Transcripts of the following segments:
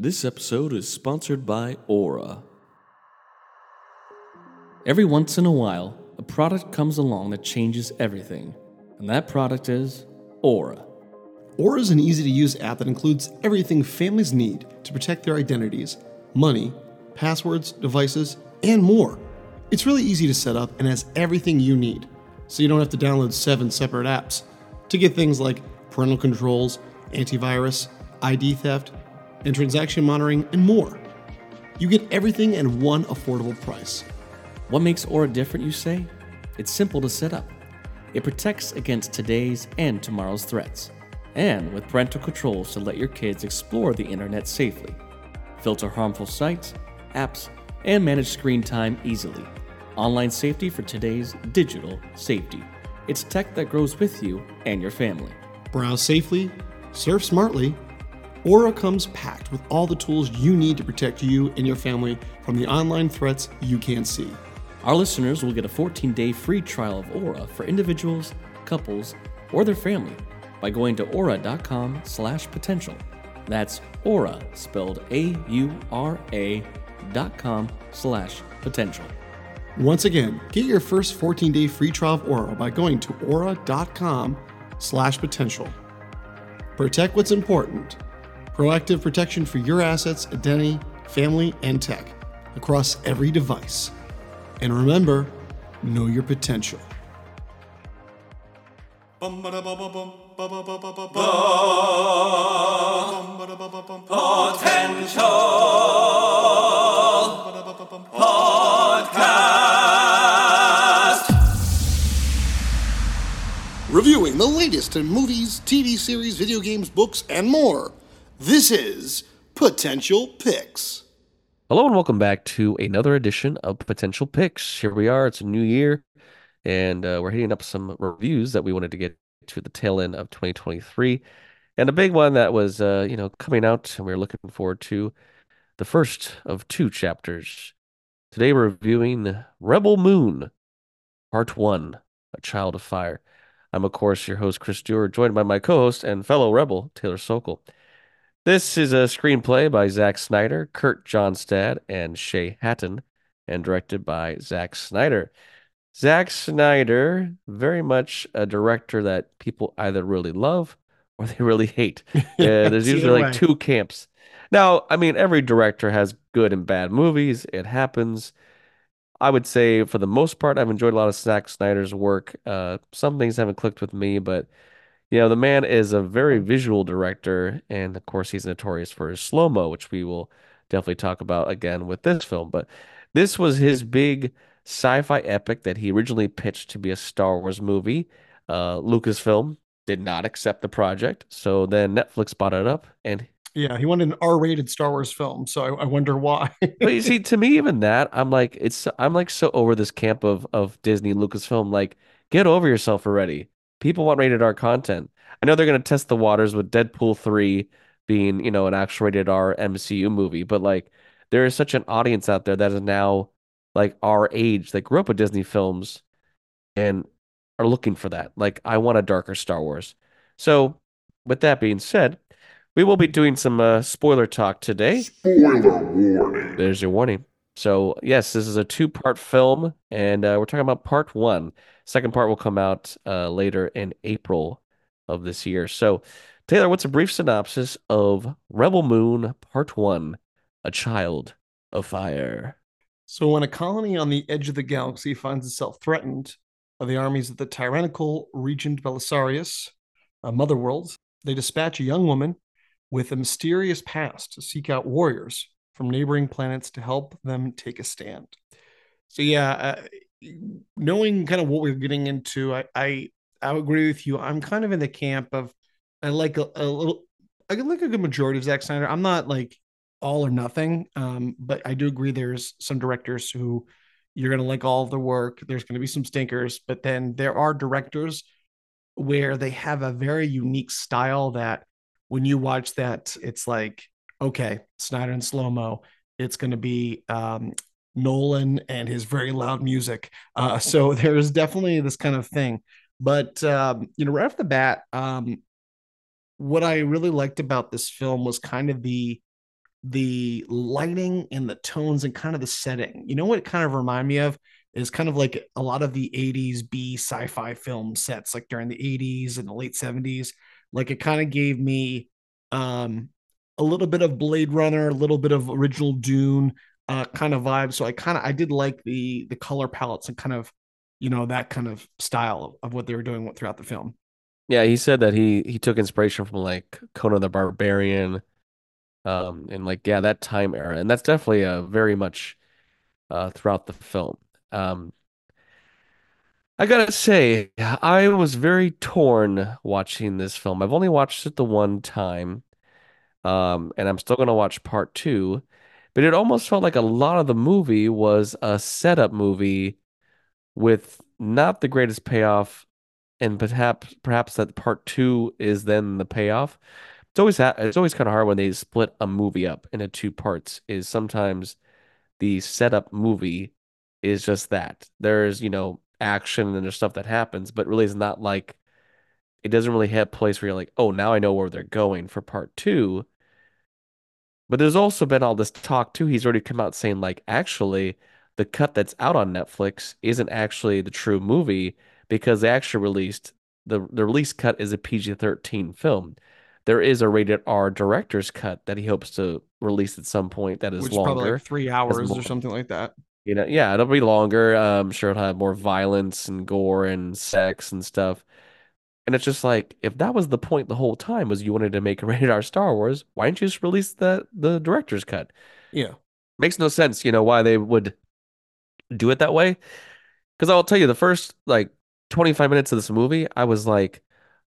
This episode is sponsored by Aura. Every once in a while, a product comes along that changes everything, and that product is Aura. Aura is an easy to use app that includes everything families need to protect their identities, money, passwords, devices, and more. It's really easy to set up and has everything you need, so you don't have to download seven separate apps to get things like parental controls, antivirus, ID theft, and transaction monitoring, and more. You get everything at one affordable price. What makes Aura different, you say? It's simple to set up. It protects against today's and tomorrow's threats, and with parental controls to let your kids explore the internet safely, filter harmful sites, apps, and manage screen time easily. Online safety for today's digital safety. It's tech that grows with you and your family. Browse safely, surf smartly. Aura comes packed with all the tools you need to protect you and your family from the online threats you can't see. Our listeners will get a 14 day free trial of Aura for individuals, couples, or their family by going to aura.com slash potential. That's aura, spelled A U R A dot com slash potential. Once again, get your first 14 day free trial of Aura by going to aura.com slash potential. Protect what's important. Proactive protection for your assets, identity, family, and tech across every device. And remember, know your potential. Reviewing the latest in movies, TV series, video games, books, and more. This is Potential Picks. Hello and welcome back to another edition of Potential Picks. Here we are. It's a new year, and uh, we're hitting up some reviews that we wanted to get to the tail end of 2023, and a big one that was, uh, you know, coming out, and we are looking forward to the first of two chapters. Today we're reviewing Rebel Moon, Part One: A Child of Fire. I'm, of course, your host Chris Stewart, joined by my co-host and fellow Rebel Taylor Sokol. This is a screenplay by Zack Snyder, Kurt Johnstad, and Shay Hatten, and directed by Zack Snyder. Zack Snyder, very much a director that people either really love or they really hate. Uh, there's usually like two camps. Now, I mean, every director has good and bad movies. It happens. I would say, for the most part, I've enjoyed a lot of Zack Snyder's work. Uh, some things haven't clicked with me, but you know, the man is a very visual director, and of course, he's notorious for his slow mo, which we will definitely talk about again with this film. But this was his big sci-fi epic that he originally pitched to be a Star Wars movie. Uh, Lucasfilm did not accept the project, so then Netflix bought it up, and Yeah, he wanted an R-rated Star Wars film, so I, I wonder why. but you see, to me, even that, I'm like, it's I'm like so over this camp of of Disney Lucasfilm. Like, get over yourself already. People want rated R content. I know they're gonna test the waters with Deadpool three being, you know, an actual rated R MCU movie, but like, there is such an audience out there that is now like our age that grew up with Disney films and are looking for that. Like, I want a darker Star Wars. So, with that being said, we will be doing some uh, spoiler talk today. Spoiler warning. There's your warning. So, yes, this is a two part film, and uh, we're talking about part one. Second part will come out uh, later in April of this year. So, Taylor, what's a brief synopsis of Rebel Moon Part One A Child of Fire? So, when a colony on the edge of the galaxy finds itself threatened by the armies of the tyrannical Regent Balisarius, a mother world, they dispatch a young woman with a mysterious past to seek out warriors from neighboring planets to help them take a stand. So, yeah, uh, knowing kind of what we're getting into, I, I I agree with you. I'm kind of in the camp of I like a, a little, I like a good majority of Zack Snyder. I'm not like all or nothing, um, but I do agree. There's some directors who you're gonna like all their work. There's gonna be some stinkers, but then there are directors where they have a very unique style that when you watch that, it's like okay, Snyder in slow mo. It's gonna be um, Nolan and his very loud music. Uh, so there's definitely this kind of thing. But um, you know, right off the bat, um, what I really liked about this film was kind of the the lighting and the tones and kind of the setting. You know what it kind of remind me of is kind of like a lot of the 80s B sci-fi film sets like during the 80s and the late 70s. Like it kind of gave me um a little bit of Blade Runner, a little bit of original Dune uh kind of vibe. So I kind of I did like the the color palettes and kind of you know that kind of style of what they were doing throughout the film. Yeah, he said that he he took inspiration from like Conan the Barbarian, um, and like yeah, that time era, and that's definitely uh very much uh throughout the film. Um, I gotta say, I was very torn watching this film. I've only watched it the one time, um, and I'm still gonna watch part two, but it almost felt like a lot of the movie was a setup movie with not the greatest payoff and perhaps perhaps that part two is then the payoff. It's always ha it's always kind of hard when they split a movie up into two parts. Is sometimes the setup movie is just that. There's you know action and there's stuff that happens, but really it's not like it doesn't really have a place where you're like, oh, now I know where they're going for part two. But there's also been all this talk too. He's already come out saying like, actually, the cut that's out on Netflix isn't actually the true movie because they actually released the the release cut is a PG-13 film. There is a rated R director's cut that he hopes to release at some point that is Which is probably longer. like three hours or something like that. You know, yeah, it'll be longer. I'm sure it'll have more violence and gore and sex and stuff. And it's just like if that was the point the whole time was you wanted to make a rated R Star Wars, why didn't you just release the the director's cut? Yeah. Makes no sense, you know, why they would do it that way. Because I'll tell you, the first like 25 minutes of this movie, I was like,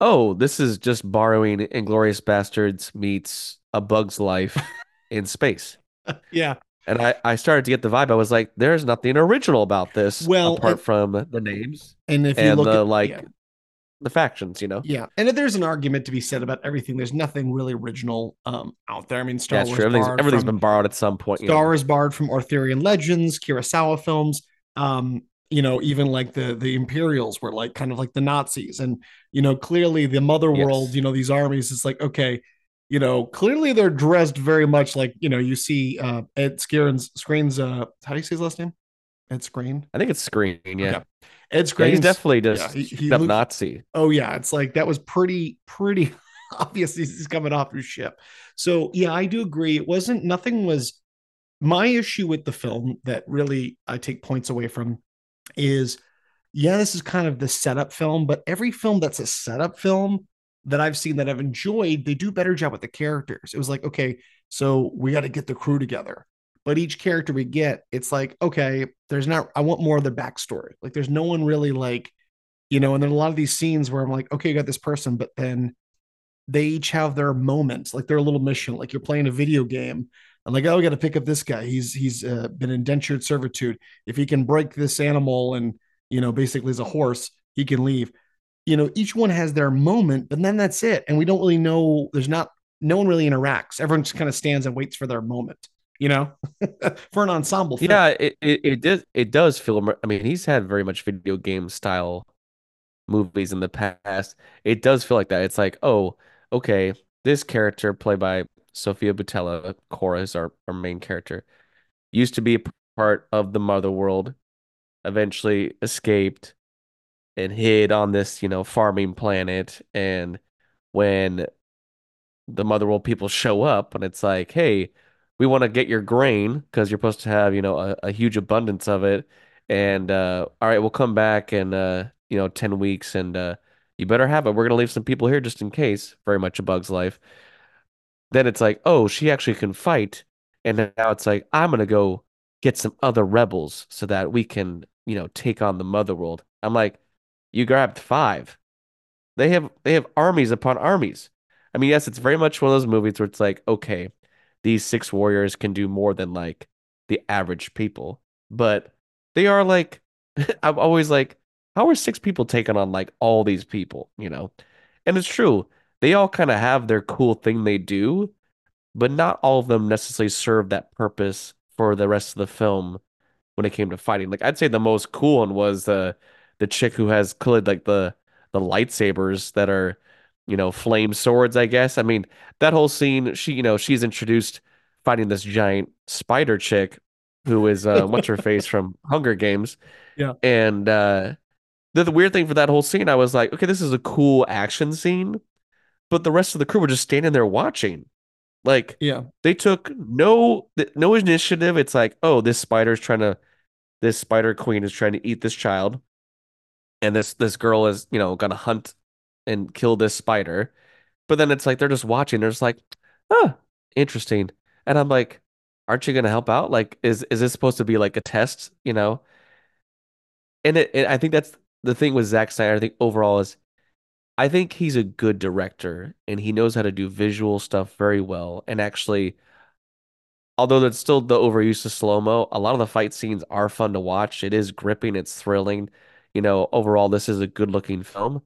oh, this is just borrowing Inglourious Basterds meets A Bug's Life in space. Yeah. And I, I started to get the vibe. I was like, there's nothing original about this Well, apart from the names And if you and look the at like yeah. The factions, you know? Yeah, and if there's an argument to be said about everything. There's nothing really original um, out there. I mean, Star That's Wars true. Everything's, borrowed everything's from, been borrowed at some point. Star know? Wars borrowed from Arthurian legends, Kurosawa films. Um, you know, even like the the Imperials were like kind of like the Nazis, and you know, clearly the Mother Yes. World. You know, these armies. It's like okay, you know, clearly they're dressed very much like you know you see uh, Ed Skreens Screen's. Uh, how do you say his last name? Ed Screen. I think it's Screen, yeah. Okay. Ed Yeah, Screen. he's definitely just yeah, he- he straight looks- Nazi. Oh yeah, it's like that was pretty pretty obvious he's he's coming off his ship. So yeah, I do agree. It wasn't nothing was my issue with the film that really I take points away from is yeah, this is kind of the setup film, but every film that's a setup film that I've seen that I've enjoyed, they do better job with the characters. It was like, okay, so we got to get the crew together. But each character we get, it's like, okay, there's not, I want more of the backstory. Like, there's no one really like, you know, and then a lot of these scenes where I'm like, okay, you got this person, but then they each have their moments, like their little mission, like you're playing a video game. I'm like, oh, we got to pick up this guy. He's he's uh, been indentured servitude. If he can break this animal and you know, basically as a horse, he can leave. You know, each one has their moment, but then that's it. And we don't really know. There's not. No one really interacts. Everyone just kind of stands and waits for their moment. You know, for an ensemble. Film. Yeah, it, it it does it does feel. I mean, he's had very much video game style movies in the past. It does feel like that. It's like, oh, okay, this character played by Sofia Boutella, Kora is our, our main character, used to be a part of the Mother World, eventually escaped and hid on this, you know, farming planet. And when the Mother World people show up, and it's like, hey, we want to get your grain because you're supposed to have, you know, a, a huge abundance of it. And uh, all right, we'll come back in uh, you know, 10 weeks and uh you better have it. We're gonna leave some people here just in case. Very much a bug's life. Then it's like, oh, she actually can fight. And now it's like, I'm gonna go get some other rebels so that we can, you know, take on the mother world. I'm like, you grabbed five. They have they have armies upon armies. I mean, yes, it's very much one of those movies where it's like, okay, these six warriors can do more than like the average people, but they are like, I'm always like, how are six people taking on like all these people, you know? And it's true. They all kind of have their cool thing they do, but not all of them necessarily serve that purpose for the rest of the film when it came to fighting. Like I'd say the most cool one was the the chick who has clearly like the the lightsabers that are, you know, flame swords, I guess. I mean, that whole scene, she, you know, she's introduced fighting this giant spider chick who is uh, what's her face from Hunger Games. Yeah. And uh, the, the weird thing for that whole scene, I was like, okay, this is a cool action scene, but the rest of the crew were just standing there watching. Like Yeah. they took no no initiative. It's like, oh, this spider's trying to, this spider queen is trying to eat this child, and this this girl is you know gonna hunt and kill this spider. But then it's like they're just watching. They're just like, oh, interesting. And I'm like, aren't you gonna help out? Like, is is this supposed to be like a test? You know? And it, it I think that's the thing with Zack Snyder. I think overall is I think he's a good director and he knows how to do visual stuff very well. And actually, although that's still the overuse of slow mo, a lot of the fight scenes are fun to watch. It is gripping, it's thrilling. You know, overall, this is a good looking film.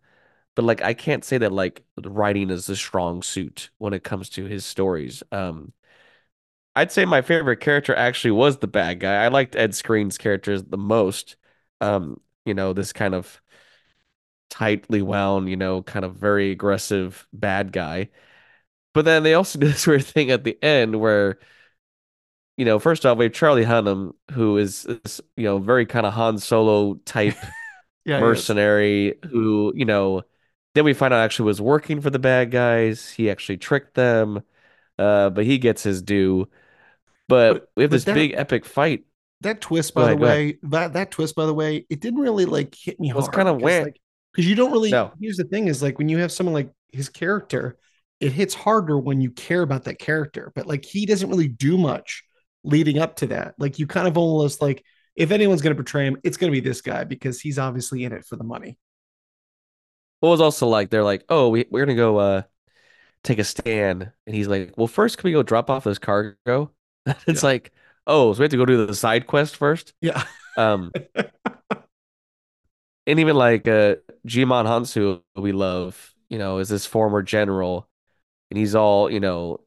But like, I can't say that like writing is a strong suit when it comes to his stories. Um, I'd say my favorite character actually was the bad guy. I liked Ed Screen's characters the most. Um, you know, this kind of tightly wound, you know, kind of very aggressive bad guy. But then they also do this weird thing at the end where, you know, first off, we have Charlie Hunnam, who is this, you know, very kind of Han Solo type Yeah. mercenary who, you know, then we find out actually was working for the bad guys. He actually tricked them, uh, but he gets his due. But, But- we have but this that- big epic fight. that twist, by ahead, the way, that that twist, by the way, it didn't really like hit me It was hard. kinda because, like, because you don't really. No. Here's the thing: is like when you have someone like his character, it hits harder when you care about that character. But like he doesn't really do much leading up to that. Like you kind of almost like if anyone's going to portray him, it's going to be this guy because he's obviously in it for the money. What was also like, they're like, oh, we, we're gonna go uh take a stand. And he's like, well, first, can we go drop off this cargo? It's Yeah. like, oh, so we have to go do the side quest first. Yeah. Um, and even like uh Djimon Hounsou, we love, you know, is this former general, and he's all, you know,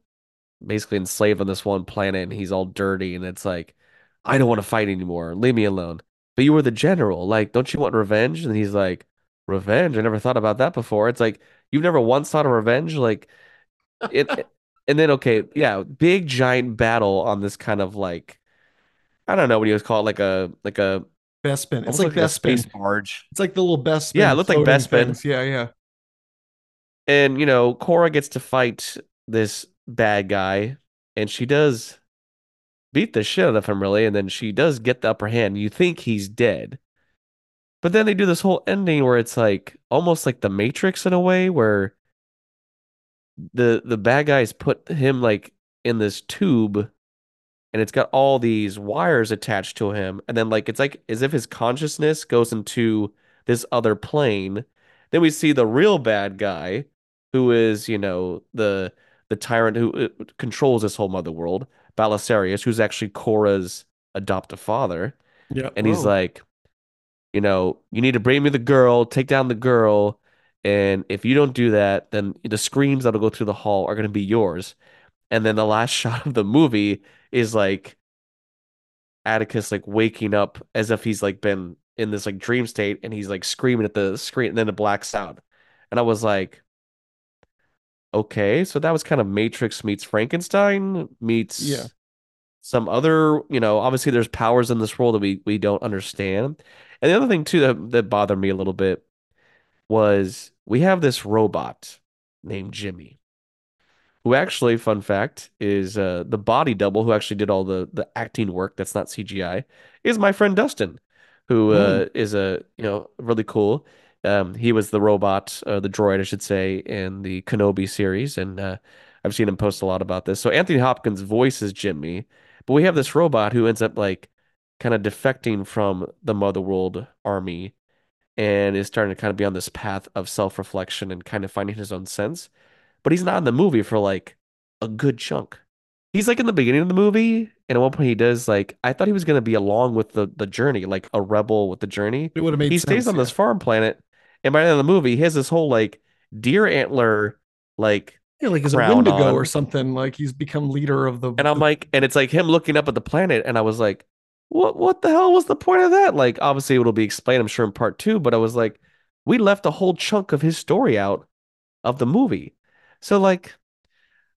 basically enslaved on this one planet, and he's all dirty, and it's like, I don't want to fight anymore. Leave me alone. But you were the general. Like, don't you want revenge? And he's like, revenge? I never thought about that before. It's like you've never once thought of revenge. Like, it, and then okay, yeah, big giant battle on this kind of like, I don't know what he was called, like a like a Bespin. It's like, like, a Bespin. space barge. It's like the little Bespin. Yeah, it looked like Bespin. things. Yeah, yeah. And you know, Kora gets to fight this bad guy, and she does beat the shit out of him, really. And then she does get the upper hand. You think he's dead, but then they do this whole ending where it's like almost like the Matrix in a way, where the the bad guys put him like in this tube, and it's got all these wires attached to him, and then like it's like as if his consciousness goes into this other plane. Then we see the real bad guy, who is, you know, the the tyrant who uh, controls this whole mother world, Balisarius, who's actually Kora's adoptive father. Yeah. And he's like, you know, you need to bring me the girl, take down the girl, and if you don't do that, then the screams that'll go through the hall are going to be yours. And then the last shot of the movie is like Atticus like waking up as if he's like been in this like dream state and he's like screaming at the screen and then it blacks out. And I was like, okay, so that was kind of Matrix meets Frankenstein meets Yeah. some other, you know, obviously there's powers in this world that we we don't understand. And the other thing too that that bothered me a little bit was we have this robot named Jimmy who actually, fun fact, is uh, the body double who actually did all the the acting work that's not CGI is my friend Dustin, who uh, is a you know really cool. Um, he was the robot, uh, the droid, I should say, in the Kenobi series, and uh, I've seen him post a lot about this. So Anthony Hopkins voices Jimmy, but we have this robot who ends up like kind of defecting from the Motherworld army and is starting to kind of be on this path of self-reflection and kind of finding his own sense but he's not in the movie for like a good chunk. He's like in the beginning of the movie, and at one point he does like I thought he was gonna be along with the the journey, like a rebel with the journey. It would have made He sense. stays on yeah. this farm planet, and by the end of the movie, he has this whole like deer antler like Yeah, like as a Wendigo or something. Like he's become leader of the. And I'm like, and it's like him looking up at the planet, and I was like, what what the hell was the point of that? Like, obviously it'll be explained, I'm sure, in part two, but I was like, we left a whole chunk of his story out of the movie. So like,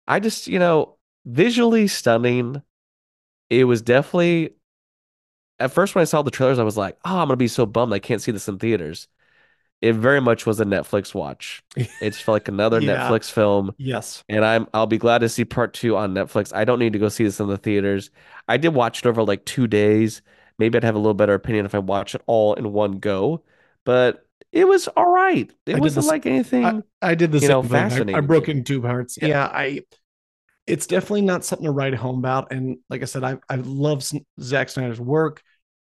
I just, you know, visually stunning. It was definitely at first when I saw the trailers, I was like, "Oh, I'm gonna be so bummed I can't see this in theaters." It very much was a Netflix watch. It just felt like another Yeah. Netflix film, Yes. and I'm I'll be glad to see part two on Netflix. I don't need to go see this in the theaters. I did watch it over like two days. Maybe I'd have a little better opinion if I watch it all in one go, but it was all right. It did wasn't this- like anything. I, I did the you same know, thing. I- I, broke it in two parts. Yeah. Yeah. I. It's definitely not something to write home about. And like I said, I I love Zack Snyder's work,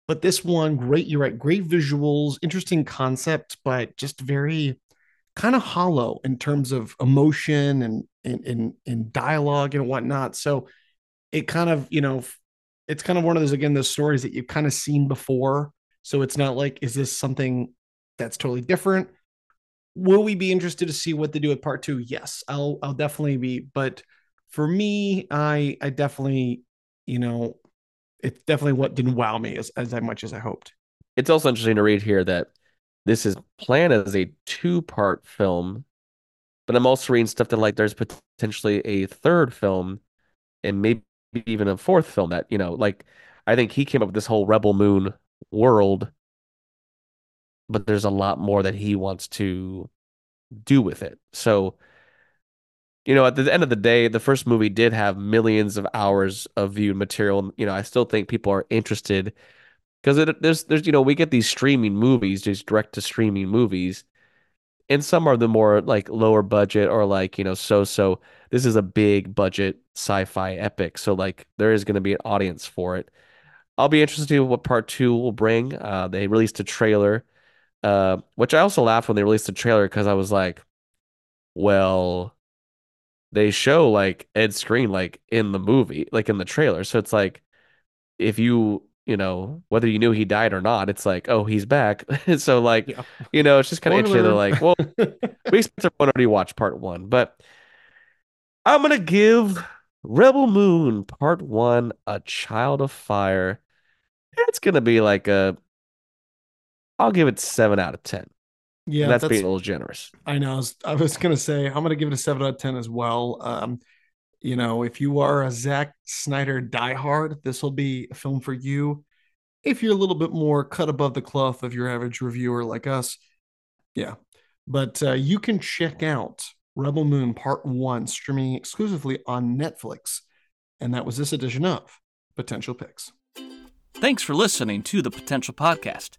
but this one, great. You're right. Great visuals, interesting concept, but just very kind of hollow in terms of emotion and in in in dialogue and whatnot. So it kind of you know it's kind of one of those again those stories that you've kind of seen before. So it's not like is this something that's totally different? Will we be interested to see what they do with part two? Yes, I'll I'll definitely be. But for me, I I definitely you know it's definitely what didn't wow me as as much as I hoped. It's also interesting to read here that this is planned as a two-part film, but I'm also reading stuff that like there's potentially a third film and maybe even a fourth film that, you know, like I think he came up with this whole Rebel Moon world, but there's a lot more that he wants to do with it. So, you know, at the end of the day, the first movie did have millions of hours of viewed material. You know, I still think people are interested because there's there's you know we get these streaming movies, these direct to streaming movies, and some are the more like lower budget or like you know so so. This is a big budget sci-fi epic, so like there is going to be an audience for it. I'll be interested to see what part two will bring. Uh, they released a trailer, uh, which I also laughed when they released the trailer because I was like, well, they show like Ed Screen like in the movie, like in the trailer. So it's like if you, you know, whether you knew he died or not, it's like, oh, he's back. so like, Yeah. you know, it's just kind of interesting. They're like, well, we expect everyone already watched part one, but I'm gonna give Rebel Moon Part One a Child of Fire. It's gonna be like a. I'll give it seven out of ten. Yeah, and that's, that's being a little generous. I know. I was, I was gonna say I'm gonna give it a seven out of ten as well. Um, you know, if you are a Zack Snyder diehard, this will be a film for you. If you're a little bit more cut above the cloth of your average reviewer like us, yeah. But uh, you can check out Rebel Moon Part One streaming exclusively on Netflix, and that was this edition of Potential Picks. Thanks for listening to the Potential Podcast.